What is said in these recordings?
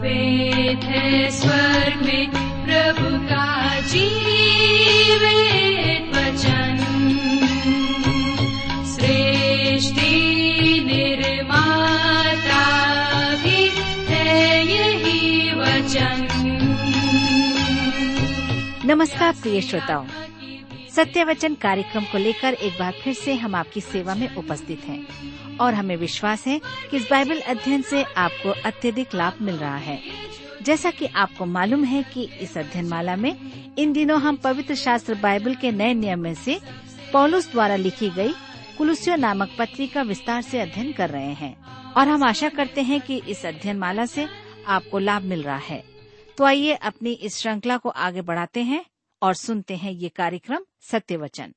वेद है स्वर्ग में प्रभु का जीवित वचन। सृष्टि निर्माता भी है यही वचन। नमस्कार प्रिय श्रोताओं। सत्य वचन कार्यक्रम को लेकर एक बार फिर से हम आपकी सेवा में उपस्थित हैं और हमें विश्वास है कि इस बाइबल अध्ययन से आपको अत्यधिक लाभ मिल रहा है। जैसा कि आपको मालूम है कि इस अध्ययन माला में इन दिनों हम पवित्र शास्त्र बाइबल के नए नियम में से पौलुस द्वारा लिखी गई कुलुसियो नामक पत्री का विस्तार से अध्ययन कर रहे हैं और हम आशा करते हैं कि इस अध्ययन माला से आपको लाभ मिल रहा है। तो आइए अपनी इस श्रृंखला को आगे बढ़ाते हैं। और सुनते हैं ये कार्यक्रम सत्य वचन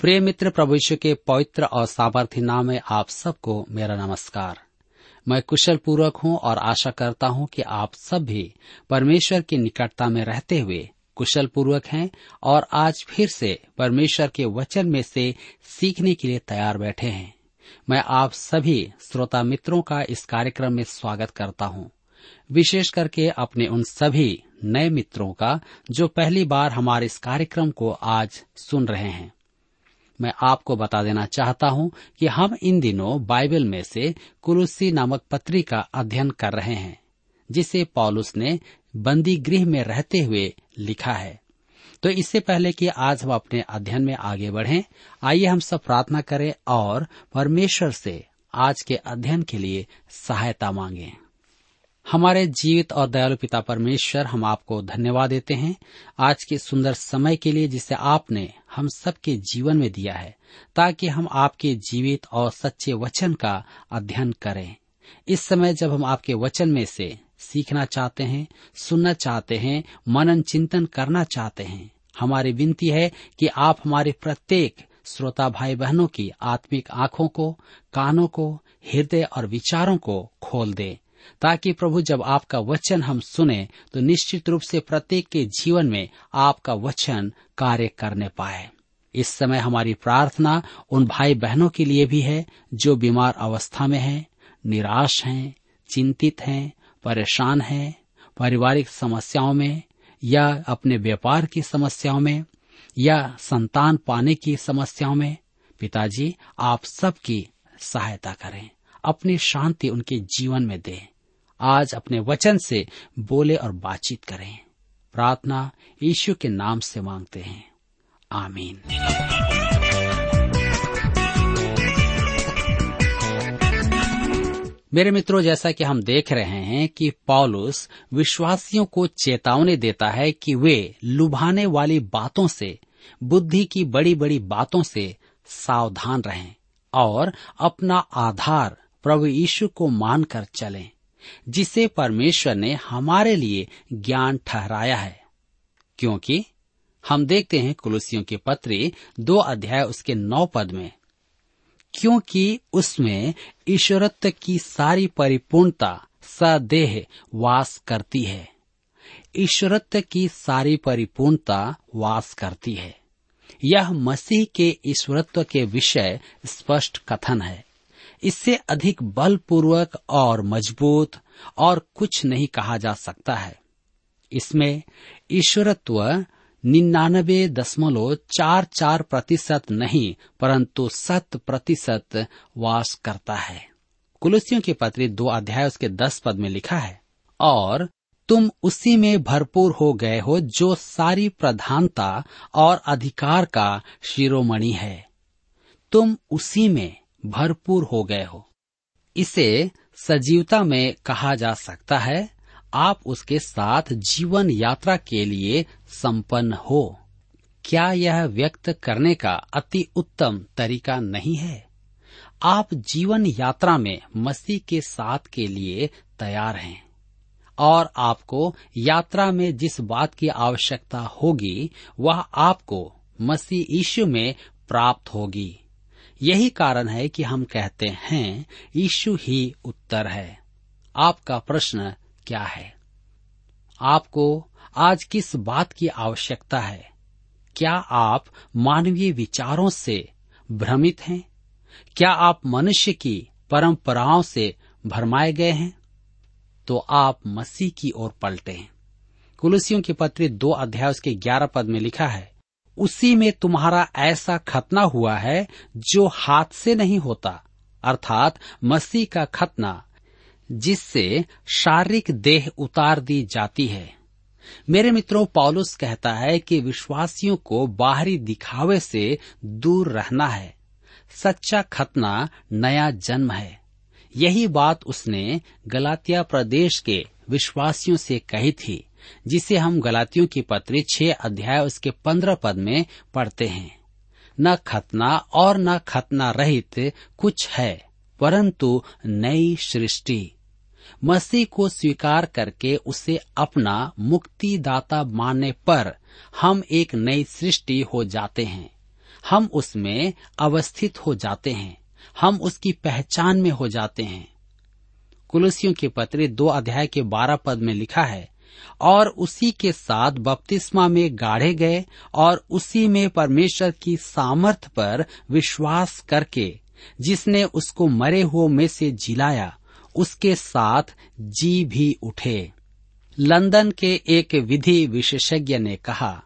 प्रिय मित्र, प्रभु यीशु के पवित्र और सामर्थ्य नाम में आप सबको मेरा नमस्कार। मैं कुशल पूर्वक हूँ और आशा करता हूँ कि आप सब भी परमेश्वर की निकटता में रहते हुए कुशल पूर्वक हैं और आज फिर से परमेश्वर के वचन में से सीखने के लिए तैयार बैठे हैं। मैं आप सभी श्रोता मित्रों का इस कार्यक्रम में स्वागत करता हूँ। विशेष करके अपने उन सभी नए मित्रों का, जो पहली बार हमारे इस कार्यक्रम को आज सुन रहे हैं। मैं आपको बता देना चाहता हूँ कि हम इन दिनों बाइबल में से कुरुसी नामक पत्री का अध्ययन कर रहे हैं, जिसे पॉलुस ने बंदी गृह में रहते हुए लिखा है। तो इससे पहले कि आज हम अपने अध्ययन में आगे बढ़ें, आइए हम सब प्रार्थना करें और परमेश्वर से आज के अध्ययन के लिए सहायता मांगें। हमारे जीवित और दयालु पिता परमेश्वर हम आपको धन्यवाद देते हैं। आज के सुंदर समय के लिए जिसे आपने हम सबके जीवन में दिया है, ताकि हम आपके जीवित और सच्चे वचन का अध्ययन करें। इस समय जब हम आपके वचन में से सीखना चाहते हैं, सुनना चाहते हैं, मनन चिंतन करना चाहते हैं, हमारी विनती है कि आप हमारे प्रत्येक श्रोता भाई बहनों की आत्मिक आँखों को, कानों को, हृदय और विचारों को खोल दें। ताकि प्रभु जब आपका वचन हम सुने तो निश्चित रूप से प्रत्येक के जीवन में आपका वचन कार्य करने पाए। इस समय हमारी प्रार्थना उन भाई बहनों के लिए भी है जो बीमार अवस्था में हैं, निराश हैं, चिंतित हैं, परेशान हैं, पारिवारिक समस्याओं में या अपने व्यापार की समस्याओं में या संतान पाने की समस्याओं में पिताजी आप सबकी सहायता करें। अपनी शांति उनके जीवन में दें। आज अपने वचन से बोले और बातचीत करें। प्रार्थना यीशु के नाम से मांगते हैं। आमीन। मेरे मित्रों, जैसा कि हम देख रहे हैं कि पॉलुस विश्वासियों को चेतावनी देता है कि वे लुभाने वाली बातों से, बुद्धि की बड़ी बड़ी बातों से सावधान रहें और अपना आधार प्रभु यीशु को मानकर चलें, जिसे परमेश्वर ने हमारे लिए ज्ञान ठहराया है। क्योंकि हम देखते हैं कुलुसियों के पत्री दो अध्याय उसके नौ पद में, क्योंकि उसमें ईश्वरत्व की सारी परिपूर्णता सदेह वास करती है। ईश्वरत्व की सारी परिपूर्णता वास करती है। यह मसीह के ईश्वरत्व के विषय स्पष्ट कथन है। इससे अधिक बलपूर्वक और मज़बूत और कुछ नहीं कहा जा सकता है। इसमें ईश्वरत्व निन्यानबे दशमलव चार चार प्रतिशत नहीं, परंतु शत प्रतिशत वास करता है। कुलसियों की पत्री दो अध्याय उसके दस पद में लिखा है, और तुम उसी में भरपूर हो गए हो जो सारी प्रधानता और अधिकार का शिरोमणि है। तुम उसी में भरपूर हो गए हो। इसे सजीवता में कहा जा सकता है, आप उसके साथ जीवन यात्रा के लिए संपन्न हो। क्या यह व्यक्त करने का अति उत्तम तरीका नहीं है? आप जीवन यात्रा में मसीह के साथ के लिए तैयार हैं, और आपको यात्रा में जिस बात की आवश्यकता होगी, वह आपको मसीह यीशु में प्राप्त होगी। यही कारण है कि हम कहते हैं यीशु ही उत्तर है। आपका प्रश्न क्या है? आपको आज किस बात की आवश्यकता है? क्या आप मानवीय विचारों से भ्रमित हैं? क्या आप मनुष्य की परंपराओं से भरमाए गए हैं? तो आप मसीह की ओर पलटे हैं। कुलसियों की पत्री दो अध्याय उसके ग्यारह पद में लिखा है उसी में तुम्हारा ऐसा खतना हुआ है जो हाथ से नहीं होता, अर्थात मसीह का खतना, जिससे शारीरिक देह उतार दी जाती है। मेरे मित्रों, पॉलुस कहता है कि विश्वासियों को बाहरी दिखावे से दूर रहना है। सच्चा खतना नया जन्म है। यही बात उसने गलातिया प्रदेश के विश्वासियों से कही थी। जिसे हम गलातियों की पत्री छह अध्याय उसके पंद्रह पद में पढ़ते हैं। न खतना और न खतना रहित कुछ है, परंतु नई सृष्टि। मसीह को स्वीकार करके उसे अपना मुक्तिदाता मानने पर हम एक नई सृष्टि हो जाते हैं। हम उसमें अवस्थित हो जाते हैं। हम उसकी पहचान में हो जाते हैं। कुलसियों के पत्र दो अध्याय के बारह पद में लिखा है और उसी के साथ बपतिस्मा में गाढ़े गए और उसी में परमेश्वर की सामर्थ पर विश्वास करके जिसने उसको मरे हुओं में से जिलाया, उसके साथ जी भी उठे। लंदन के एक विधि विशेषज्ञ ने कहा,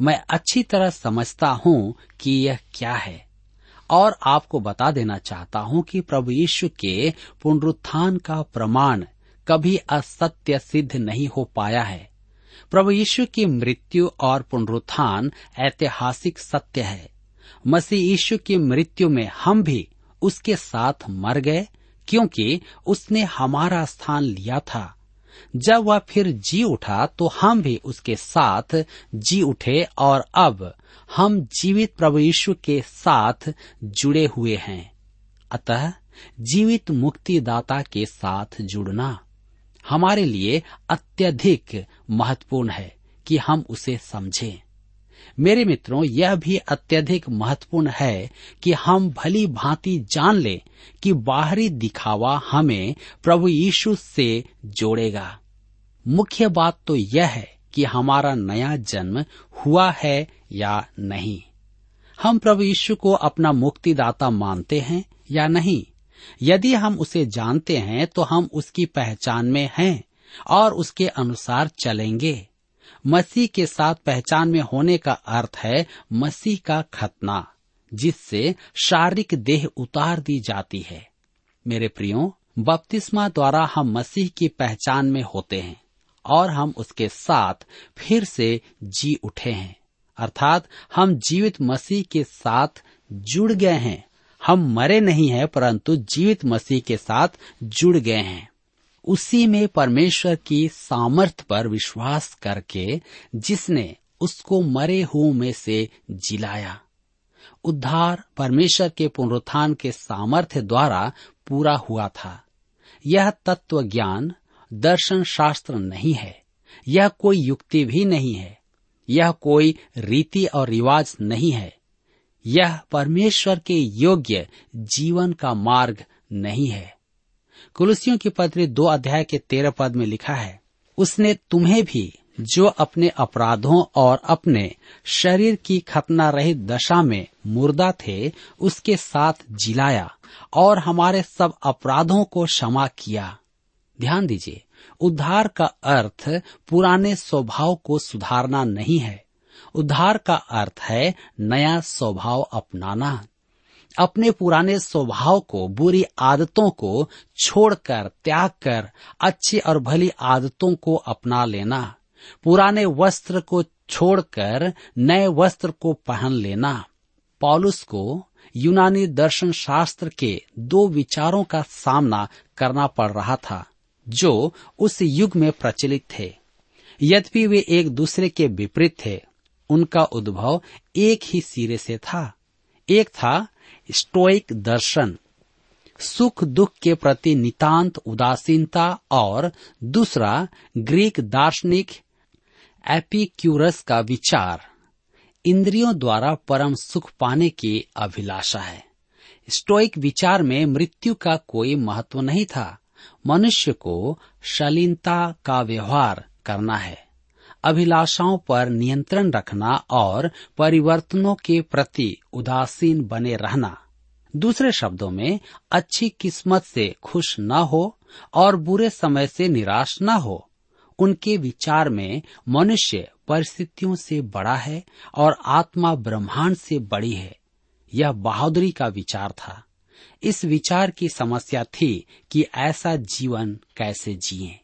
मैं अच्छी तरह समझता हूँ कि यह क्या है और आपको बता देना चाहता हूँ कि प्रभु यीशु के पुनरुत्थान का प्रमाण कभी असत्य सिद्ध नहीं हो पाया है। प्रभु यीशु की मृत्यु और पुनरुत्थान ऐतिहासिक सत्य है। मसीह यीशु की मृत्यु में हम भी उसके साथ मर गए, क्योंकि उसने हमारा स्थान लिया था। जब वह फिर जी उठा तो हम भी उसके साथ जी उठे और अब हम जीवित प्रभु यीशु के साथ जुड़े हुए हैं। अतः जीवित मुक्तिदाता के साथ जुड़ना। हमारे लिए अत्यधिक महत्वपूर्ण है कि हम उसे समझें। मेरे मित्रों, यह भी अत्यधिक महत्वपूर्ण है कि हम भली भांति जान ले कि बाहरी दिखावा हमें प्रभु यीशु से जोड़ेगा। मुख्य बात तो यह है कि हमारा नया जन्म हुआ है या नहीं। हम प्रभु यीशु को अपना मुक्तिदाता मानते हैं या नहीं? यदि हम उसे जानते हैं तो हम उसकी पहचान में हैं और उसके अनुसार चलेंगे। मसीह के साथ पहचान में होने का अर्थ है मसीह का खतना, जिससे शारीरिक देह उतार दी जाती है। मेरे प्रियो, बपतिस्मा द्वारा हम मसीह की पहचान में होते हैं और हम उसके साथ फिर से जी उठे हैं। अर्थात हम जीवित मसीह के साथ जुड़ गए हैं। हम मरे नहीं हैं, परंतु जीवित मसीह के साथ जुड़ गए हैं। उसी में परमेश्वर की सामर्थ पर विश्वास करके जिसने उसको मरे हुओं में से जिलाया। उद्धार परमेश्वर के पुनरुत्थान के सामर्थ्य द्वारा पूरा हुआ था। यह तत्व ज्ञान दर्शन शास्त्र नहीं है। यह कोई युक्ति भी नहीं है। यह कोई रीति और रिवाज नहीं है। यह परमेश्वर के योग्य जीवन का मार्ग नहीं है। कुलसियों की पत्री दो अध्याय के तेरह पद में लिखा है, उसने तुम्हें भी जो अपने अपराधों और अपने शरीर की खतना रहित दशा में मुर्दा थे, उसके साथ जिलाया और हमारे सब अपराधों को क्षमा किया। ध्यान दीजिए, उद्धार का अर्थ पुराने स्वभाव को सुधारना नहीं है। उद्धार का अर्थ है नया स्वभाव अपनाना। अपने पुराने स्वभाव को, बुरी आदतों को छोड़कर त्याग कर अच्छी और भली आदतों को अपना लेना। पुराने वस्त्र को छोड़कर नए वस्त्र को पहन लेना। पॉलुस को यूनानी दर्शन शास्त्र के दो विचारों का सामना करना पड़ रहा था, जो उस युग में प्रचलित थे। यद्यपि वे एक दूसरे के विपरीत थे उनका उद्भव एक ही सिरे से था। एक था स्टोइक दर्शन, सुख दुख के प्रति नितांत उदासीनता और दूसरा ग्रीक दार्शनिक एपिक्यूरस का विचार, इंद्रियों द्वारा परम सुख पाने की अभिलाषा है। स्टोइक विचार में मृत्यु का कोई महत्व नहीं था। मनुष्य को शालीनता का व्यवहार करना है। अभिलाषाओं पर नियंत्रण रखना और परिवर्तनों के प्रति उदासीन बने रहना। दूसरे शब्दों में, अच्छी किस्मत से खुश न हो और बुरे समय से निराश न हो। उनके विचार में मनुष्य परिस्थितियों से बड़ा है और आत्मा ब्रह्मांड से बड़ी है। यह बहादुरी का विचार था। इस विचार की समस्या थी कि ऐसा जीवन कैसे जिए।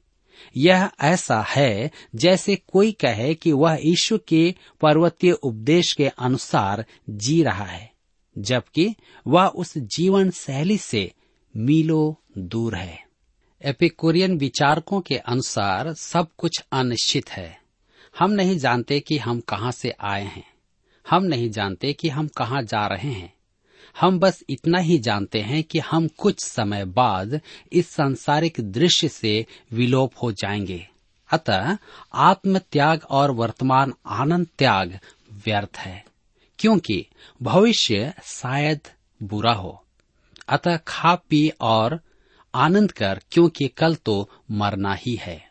यह ऐसा है जैसे कोई कहे कि वह ईश्वर के पर्वतीय उपदेश के अनुसार जी रहा है, जबकि वह उस जीवन शैली से मीलो दूर है। एपिकोरियन विचारकों के अनुसार सब कुछ अनिश्चित है। हम नहीं जानते कि हम कहाँ से आए हैं। हम नहीं जानते कि हम कहाँ जा रहे हैं। हम बस इतना ही जानते हैं कि हम कुछ समय बाद इस सांसारिक दृश्य से विलोप हो जाएँगे। अतः आत्म त्याग और वर्तमान आनंद त्याग व्यर्थ है, क्योंकि भविष्य शायद बुरा हो। अतः खा पी और आनंद कर, क्योंकि कल तो मरना ही है।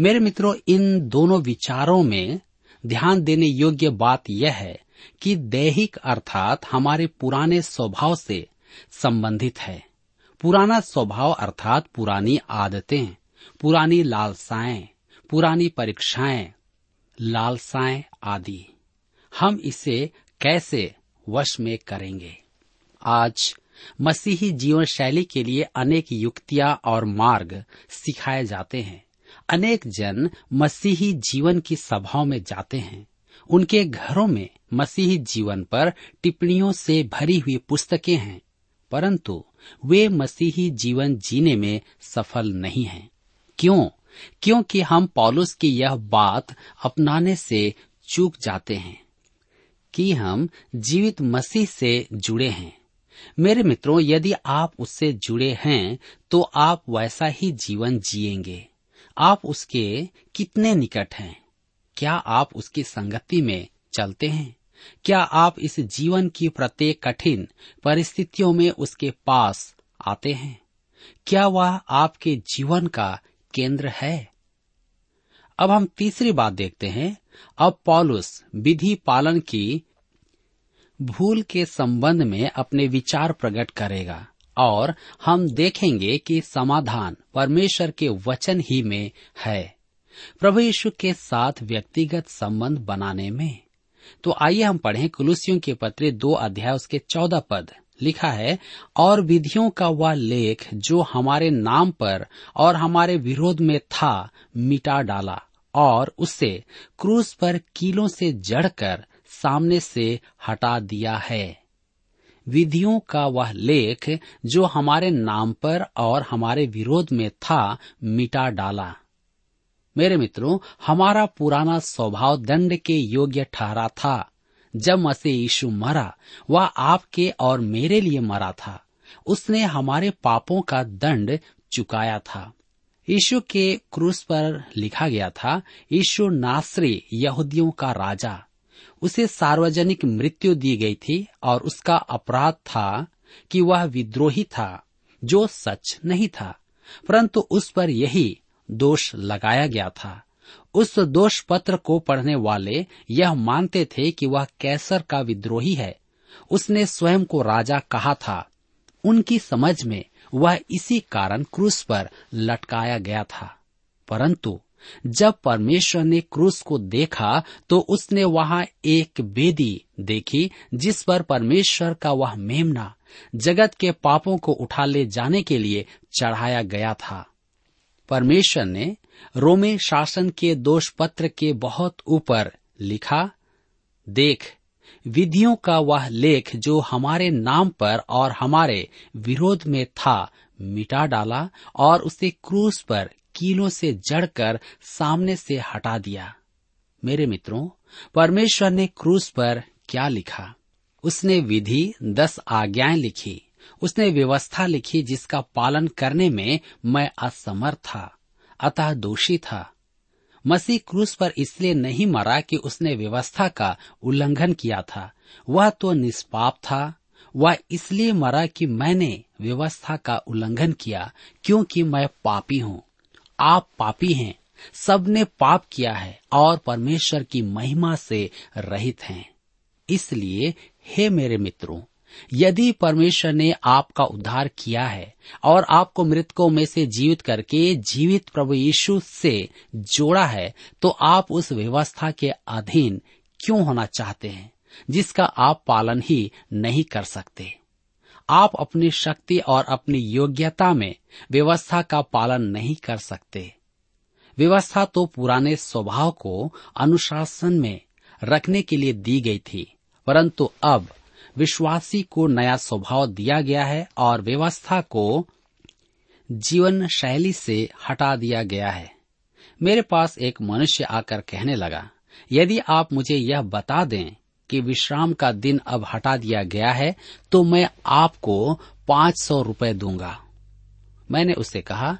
मेरे मित्रों, इन दोनों विचारों में ध्यान देने योग्य बात यह है कि दैहिक अर्थात हमारे पुराने स्वभाव से संबंधित है। पुराना स्वभाव अर्थात पुरानी आदतें, पुरानी लालसाएँ, पुरानी परीक्षाएँ, लालसाएँ आदि। हम इसे कैसे वश में करेंगे? आज मसीही जीवन शैली के लिए अनेक युक्तियाँ और मार्ग सिखाए जाते हैं। अनेक जन मसीही जीवन की सभाओं में जाते हैं। उनके घरों में मसीही जीवन पर टिप्पणियों से भरी हुई पुस्तकें हैं, परंतु वे मसीही जीवन जीने में सफल नहीं हैं। क्यों? क्योंकि हम पॉलुस की यह बात अपनाने से चूक जाते हैं कि हम जीवित मसीह से जुड़े हैं। मेरे मित्रों, यदि आप उससे जुड़े हैं तो आप वैसा ही जीवन जिएँगे। आप उसके कितने निकट हैं? क्या आप उसकी संगति में चलते हैं? क्या आप इस जीवन की प्रत्येक कठिन परिस्थितियों में उसके पास आते हैं? क्या वह आपके जीवन का केंद्र है? अब हम तीसरी बात देखते हैं। अब पॉलुस विधि पालन की भूल के संबंध में अपने विचार प्रकट करेगा और हम देखेंगे कि समाधान परमेश्वर के वचन ही में है। प्रभु यीशु के साथ व्यक्तिगत संबंध बनाने में। तो आइए हम पढ़ें कुलुसियों के पत्र दो अध्याय उसके चौदह पद। लिखा है, और विधियों का वह लेख जो हमारे नाम पर और हमारे विरोध में था, मिटा डाला और उसे क्रूस पर कीलों से जड़कर सामने से हटा दिया है। विधियों का वह लेख जो हमारे नाम पर और हमारे विरोध में था, मिटा डाला मेरे मित्रों, हमारा पुराना स्वभाव दंड के योग्य ठहरा था। जब मसीह यीशु मरा, वह आपके और मेरे लिए मरा था। उसने हमारे पापों का दंड चुकाया था। यीशु के क्रूस पर लिखा गया था, यीशु नासरी, यहूदियों का राजा। उसे सार्वजनिक मृत्यु दी गई थी और उसका अपराध था कि वह विद्रोही था, जो सच नहीं था। परंतु उस पर यही दोष लगाया गया था। उस दोष पत्र को पढ़ने वाले यह मानते थे कि वह कैसर का विद्रोही है। उसने स्वयं को राजा कहा था। उनकी समझ में वह इसी कारण क्रूस पर लटकाया गया था। परंतु जब परमेश्वर ने क्रूस को देखा तो उसने वहाँ एक बेदी देखी, जिस पर परमेश्वर का वह मेमना जगत के पापों को उठा ले जाने के लिए चढ़ाया गया था। परमेश्वर ने रोमे शासन के दोष पत्र के बहुत ऊपर लिखा, देख, विधियों का वह लेख जो हमारे नाम पर और हमारे विरोध में था, मिटा डाला और उसे क्रूस पर कीलों से जड़कर सामने से हटा दिया। मेरे मित्रों, परमेश्वर ने क्रूस पर क्या लिखा? उसने विधि दस आज्ञाएँ लिखी। उसने व्यवस्था लिखी जिसका पालन करने में मैं असमर्थ था, अतः दोषी था। मसीह क्रूस पर इसलिए नहीं मरा कि उसने व्यवस्था का उल्लंघन किया था। वह तो निष्पाप था। वह इसलिए मरा कि मैंने व्यवस्था का उल्लंघन किया, क्योंकि मैं पापी हूँ। आप पापी हैं। सबने पाप किया है और परमेश्वर की महिमा से रहित हैं। इसलिए हे मेरे मित्रों यदि परमेश्वर ने आपका उद्धार किया है और आपको मृतकों में से जीवित करके जीवित प्रभु यीशु से जोड़ा है तो आप उस व्यवस्था के अधीन क्यों होना चाहते हैं, जिसका आप पालन ही नहीं कर सकते? आप अपनी शक्ति और अपनी योग्यता में व्यवस्था का पालन नहीं कर सकते। व्यवस्था तो पुराने स्वभाव को अनुशासन में रखने के लिए दी गई थी, परंतु अब विश्वासी को नया स्वभाव दिया गया है और व्यवस्था को जीवन शैली से हटा दिया गया है। मेरे पास एक मनुष्य आकर कहने लगा, यदि आप मुझे यह बता दें कि विश्राम का दिन अब हटा दिया गया है तो मैं आपको पाँच सौ रुपये दूँगा। मैंने उससे कहा,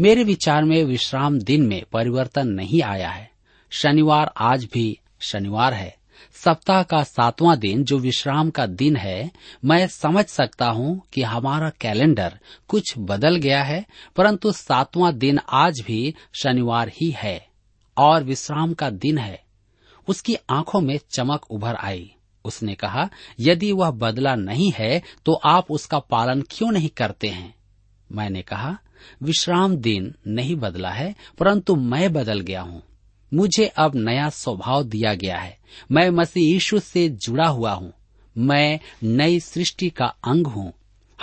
मेरे विचार में विश्राम दिन में परिवर्तन नहीं आया है। शनिवार आज भी शनिवार है। सप्ताह का सातवां दिन जो विश्राम का दिन है, मैं समझ सकता हूँ कि हमारा कैलेंडर कुछ बदल गया है, परंतु सातवां दिन आज भी शनिवार ही है और विश्राम का दिन है। उसकी आँखों में चमक उभर आई। उसने कहा, यदि वह बदला नहीं है तो आप उसका पालन क्यों नहीं करते हैं? मैंने कहा, विश्राम दिन नहीं बदला है, परंतु मैं बदल गया हूँ। मुझे अब नया स्वभाव दिया गया है। मैं मसीह यीशु से जुड़ा हुआ हूँ। मैं नई सृष्टि का अंग हूँ।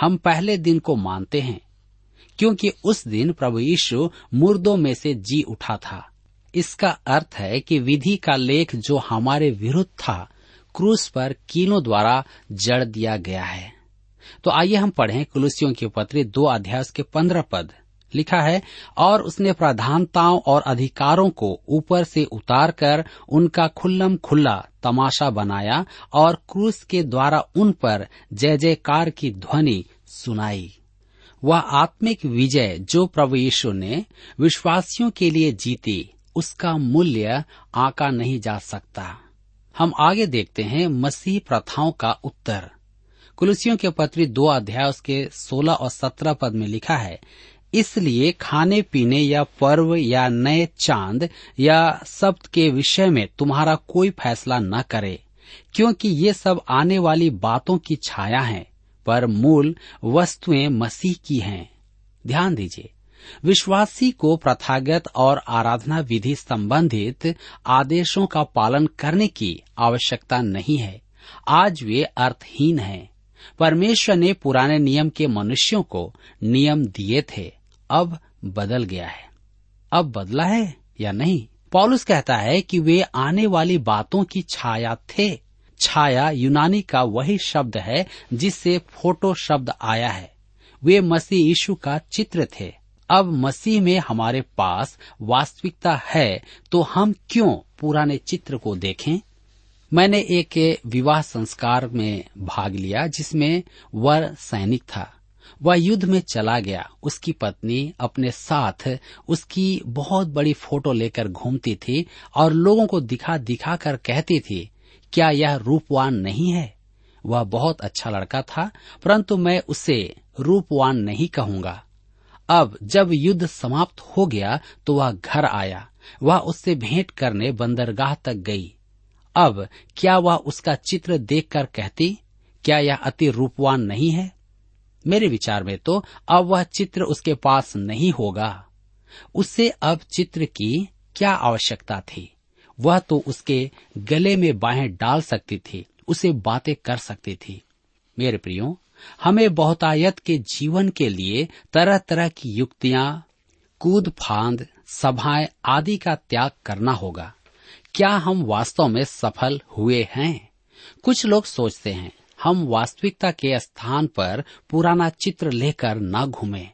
हम पहले दिन को मानते हैं, क्योंकि उस दिन प्रभु यीशु मुर्दों में से जी उठा था। इसका अर्थ है कि विधि का लेख जो हमारे विरुद्ध था, क्रूस पर कीलों द्वारा जड़ दिया गया है। तो आइए हम पढ़ें कुलुसियों के पत्र दो अध्याय के पंद्रह पद। लिखा है, और उसने प्रधानताओं और अधिकारों को ऊपर से उतार कर उनका खुल्लम खुल्ला तमाशा बनाया और क्रूस के द्वारा उन पर जय जयकार की ध्वनि सुनाई। वह आत्मिक विजय जो प्रभु यीशु ने विश्वासियों के लिए जीती, उसका मूल्य आका नहीं जा सकता। हम आगे देखते हैं मसीह प्रथाओं का उत्तर। कुलसियों के पत्री दो अध्याय उसके सोलह और सत्रह पद में लिखा है इसलिए खाने पीने या पर्व या नए चाँद या शब्द के विषय में तुम्हारा कोई फैसला न करे, क्योंकि ये सब आने वाली बातों की छाया है, पर मूल वस्तुएँ मसीह की हैं। ध्यान दीजिए, विश्वासी को प्रथागत और आराधना विधि संबंधित आदेशों का पालन करने की आवश्यकता नहीं है। आज वे अर्थहीन हैं। परमेश्वर ने पुराने नियम के मनुष्यों को नियम दिए थे। अब बदल गया है। अब बदला है या नहीं? पॉलुस कहता है कि वे आने वाली बातों की छाया थे। छाया यूनानी का वही शब्द है जिससे फ़ोटो शब्द आया है। वे मसीह यीशु का चित्र थे। अब मसीह में हमारे पास वास्तविकता है तो हम क्यों पुराने चित्र को देखें? मैंने एक विवाह संस्कार में भाग लिया जिसमें वर सैनिक था। वह युद्ध में चला गया। उसकी पत्नी अपने साथ उसकी बहुत बड़ी फ़ोटो लेकर घूमती थी और लोगों को दिखा दिखा कर कहती थी, क्या यह रूपवान नहीं है? वह बहुत अच्छा लड़का था, परंतु मैं उसे रूपवान नहीं कहूँगा। अब जब युद्ध समाप्त हो गया तो वह घर आया। वह उससे भेंट करने बंदरगाह तक गई। अब क्या वह उसका चित्र देखकर कहती, क्या यह अति रूपवान नहीं है? मेरे विचार में तो अब वह चित्र उसके पास नहीं होगा। उससे अब चित्र की क्या आवश्यकता थी? वह तो उसके गले में बाहें डाल सकती थी, उसे बातें कर सकती थी। मेरे प्रियो, हमें बहुतायत के जीवन के लिए तरह तरह की युक्तियाँ, कूद फांद, सभाएँ आदि का त्याग करना होगा। क्या हम वास्तव में सफल हुए हैं? कुछ लोग सोचते हैं हम वास्तविकता के स्थान पर पुराना चित्र लेकर न घूमें।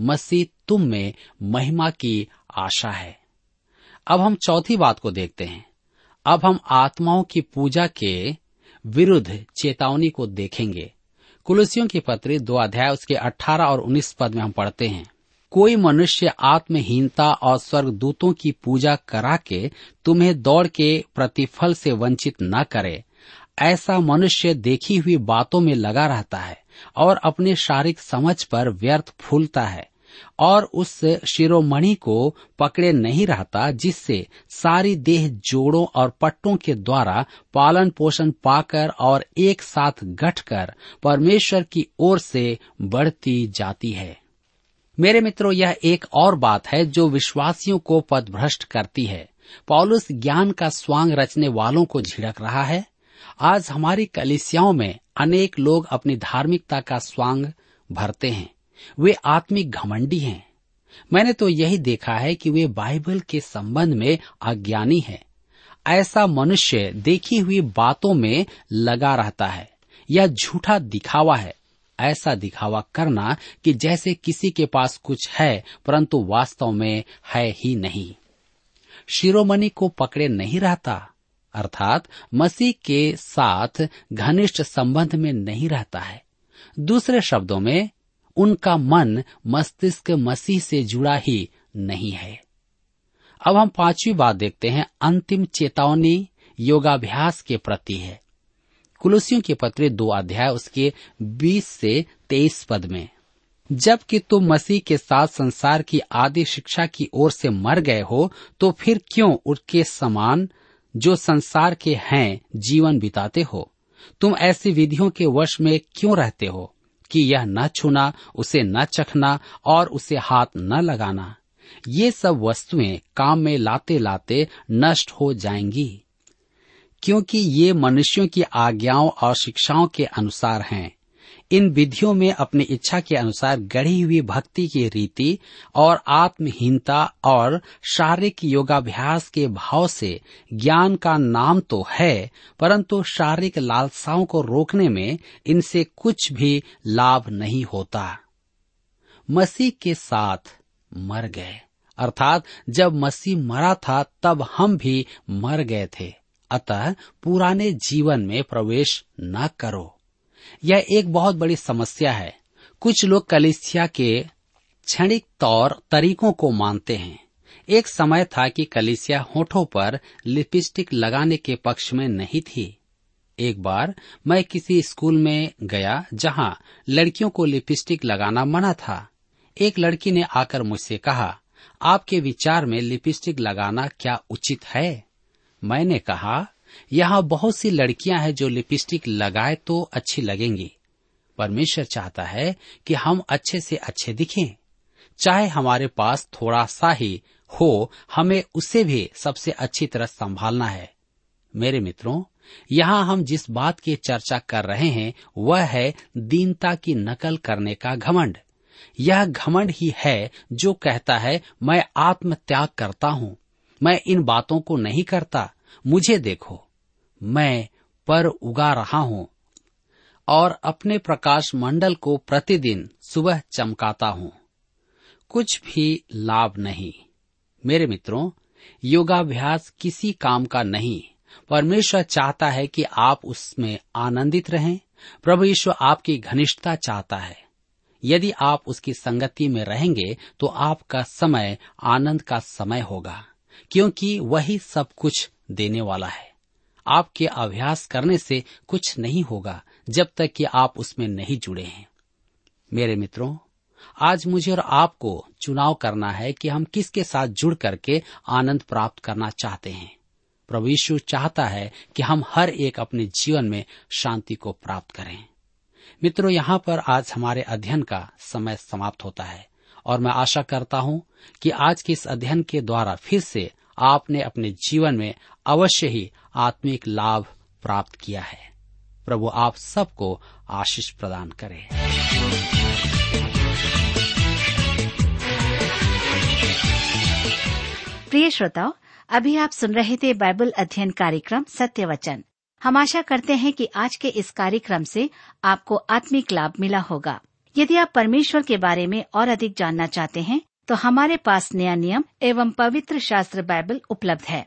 मसीह तुम में महिमा की आशा है। अब हम चौथी बात को देखते हैं। अब हम आत्माओं की पूजा के विरुद्ध चेतावनी को देखेंगे। कुलसियों की पत्री दो अध्याय उसके 18 और 19 पद में हम पढ़ते हैं। कोई मनुष्य आत्महीनता और स्वर्गदूतों की पूजा करा के तुम्हें दौड़ के प्रतिफल से वंचित न करे। ऐसा मनुष्य देखी हुई बातों में लगा रहता है और अपने शारीरिक समझ पर व्यर्थ फूलता है और उस शिरोमणि को पकड़े नहीं रहता जिससे सारी देह जोड़ों और पट्टों के द्वारा पालन पोषण पाकर और एक साथ गठकर परमेश्वर की ओर से बढ़ती जाती है। मेरे मित्रों, यह एक और बात है जो विश्वासियों को पदभ्रष्ट करती है। पौलुस ज्ञान का स्वांग रचने वालों को झिड़क रहा है। आज हमारी कलिसियाओं में अनेक लोग अपनी धार्मिकता का स्वांग भरते हैं। वे आत्मिक घमंडी हैं। मैंने तो यही देखा है कि वे बाइबल के संबंध में अज्ञानी हैं। ऐसा मनुष्य देखी हुई बातों में लगा रहता है यह झूठा दिखावा है। ऐसा दिखावा करना कि जैसे किसी के पास कुछ है, परंतु वास्तव में है ही नहीं। शिरोमणि को पकड़े नहीं रहता। अर्थात मसीह के साथ घनिष्ठ संबंध में नहीं रहता है। दूसरे शब्दों में, उनका मन मस्तिष्क मसीह से जुड़ा ही नहीं है। अब हम पांचवी बात देखते हैं, अंतिम चेतावनी योगाभ्यास के प्रति है। कुलसियों के पत्र दो अध्याय, उसके 20 से 23 पद में, जबकि तुम मसीह के साथ संसार की आदि शिक्षा की ओर से मर गए हो तो फिर क्यों उसके समान जो संसार के हैं, जीवन बिताते हो। तुम ऐसी विधियों के वश में क्यों रहते हो कि यह न छूना, उसे न चखना और उसे हाथ न लगाना? ये सब वस्तुएँ काम में लाते लाते नष्ट हो जाएँगी। क्योंकि ये मनुष्यों की आज्ञाओं और शिक्षाओं के अनुसार हैं इन विधियों में अपनी इच्छा के अनुसार गढ़ी हुई भक्ति की रीति और आत्महीनता और शारीरिक योगाभ्यास के भाव से ज्ञान का नाम तो है, परंतु शारीरिक लालसाओं को रोकने में इनसे कुछ भी लाभ नहीं होता। मसीह के साथ मर गए। अर्थात जब मसीह मरा था, तब हम भी मर गए थे। अतः पुराने जीवन में प्रवेश न करो। यह एक बहुत बड़ी समस्या है। कुछ लोग कलिसिया के क्षणिक तौर तरीकों को मानते हैं। एक समय था कि कलिसिया होठों पर लिपस्टिक लगाने के पक्ष में नहीं थी। एक बार मैं किसी स्कूल में गया जहाँ लड़कियों को लिपस्टिक लगाना मना था। एक लड़की ने आकर मुझसे कहा, आपके विचार में लिपस्टिक लगाना क्या उचित है? मैंने कहा यहाँ बहुत सी लड़कियाँ हैं जो लिपस्टिक लगाए तो अच्छी लगेंगी। परमेश्वर चाहता है कि हम अच्छे से अच्छे दिखें। चाहे हमारे पास थोड़ा सा ही हो, हमें उसे भी सबसे अच्छी तरह संभालना है। मेरे मित्रों, यहाँ हम जिस बात की चर्चा कर रहे हैं, वह है दीनता की नकल करने का घमंड। यह घमंड ही है जो कहता है, मैं आत्म त्याग करता हूँ। मैं इन बातों को नहीं करता। मुझे देखो। मैं पर उगा रहा हूँ और अपने प्रकाश मंडल को प्रतिदिन सुबह चमकाता हूँ। कुछ भी लाभ नहीं। मेरे मित्रों, योगाभ्यास किसी काम का नहीं। परमेश्वर चाहता है कि आप उसमें आनंदित रहें। प्रभु ईश्वर आपकी घनिष्ठता चाहता है। यदि आप उसकी संगति में रहेंगे तो आपका समय आनंद का समय होगा, क्योंकि वही सब कुछ देने वाला है। आपके अभ्यास करने से कुछ नहीं होगा, जब तक कि आप उसमें नहीं जुड़े हैं। मेरे मित्रों, आज मुझे और आपको चुनाव करना है कि हम किसके साथ जुड़ करके आनंद प्राप्त करना चाहते हैं। प्रभु यीशु चाहता है कि हम हर एक अपने जीवन में शांति को प्राप्त करें। मित्रों, यहाँ पर आज हमारे अध्ययन का समय समाप्त होता है, और मैं आशा करता हूँ कि आज के इस अध्ययन के द्वारा फिर से आपने अपने जीवन में अवश्य ही आत्मिक लाभ प्राप्त किया है। प्रभु, आप सबको आशीष प्रदान करें। प्रिय श्रोताओ, अभी आप सुन रहे थे बाइबल अध्ययन कार्यक्रम सत्य वचन हम आशा करते हैं कि आज के इस कार्यक्रम से आपको आत्मिक लाभ मिला होगा। यदि आप परमेश्वर के बारे में और अधिक जानना चाहते हैं तो हमारे पास नया नियम एवं पवित्र शास्त्र बाइबल उपलब्ध है।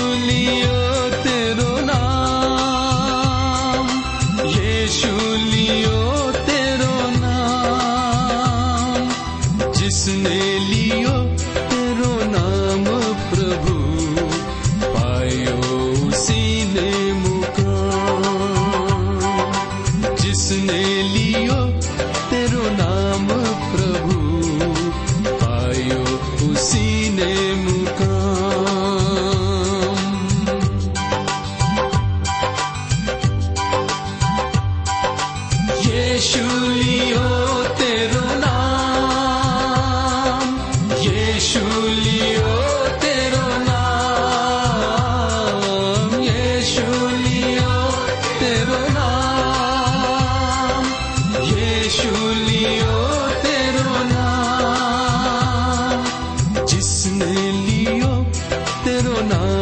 यीशु तेरो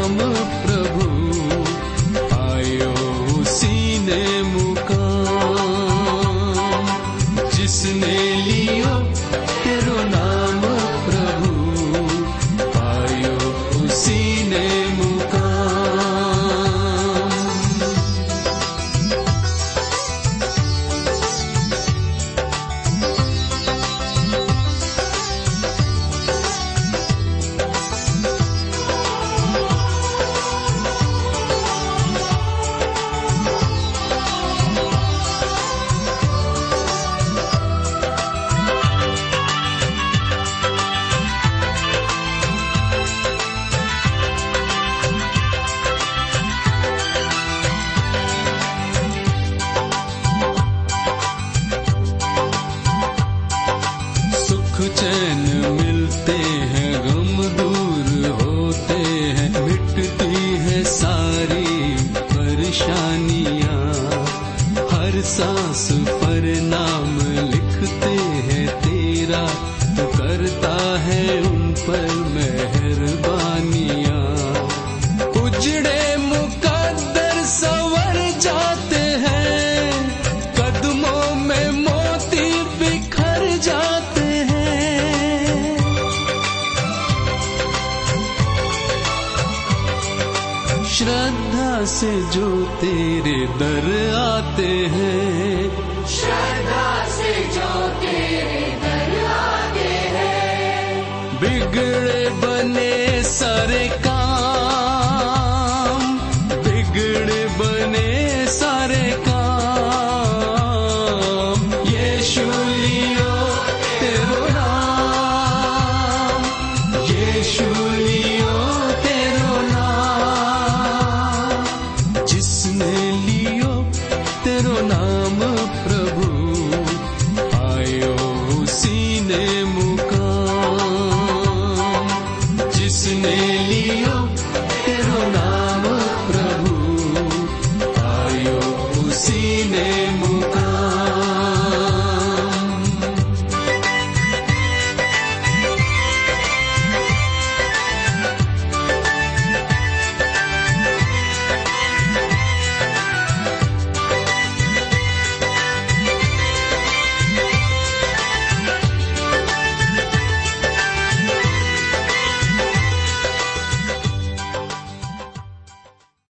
सुख चैन मिलते हैं। दर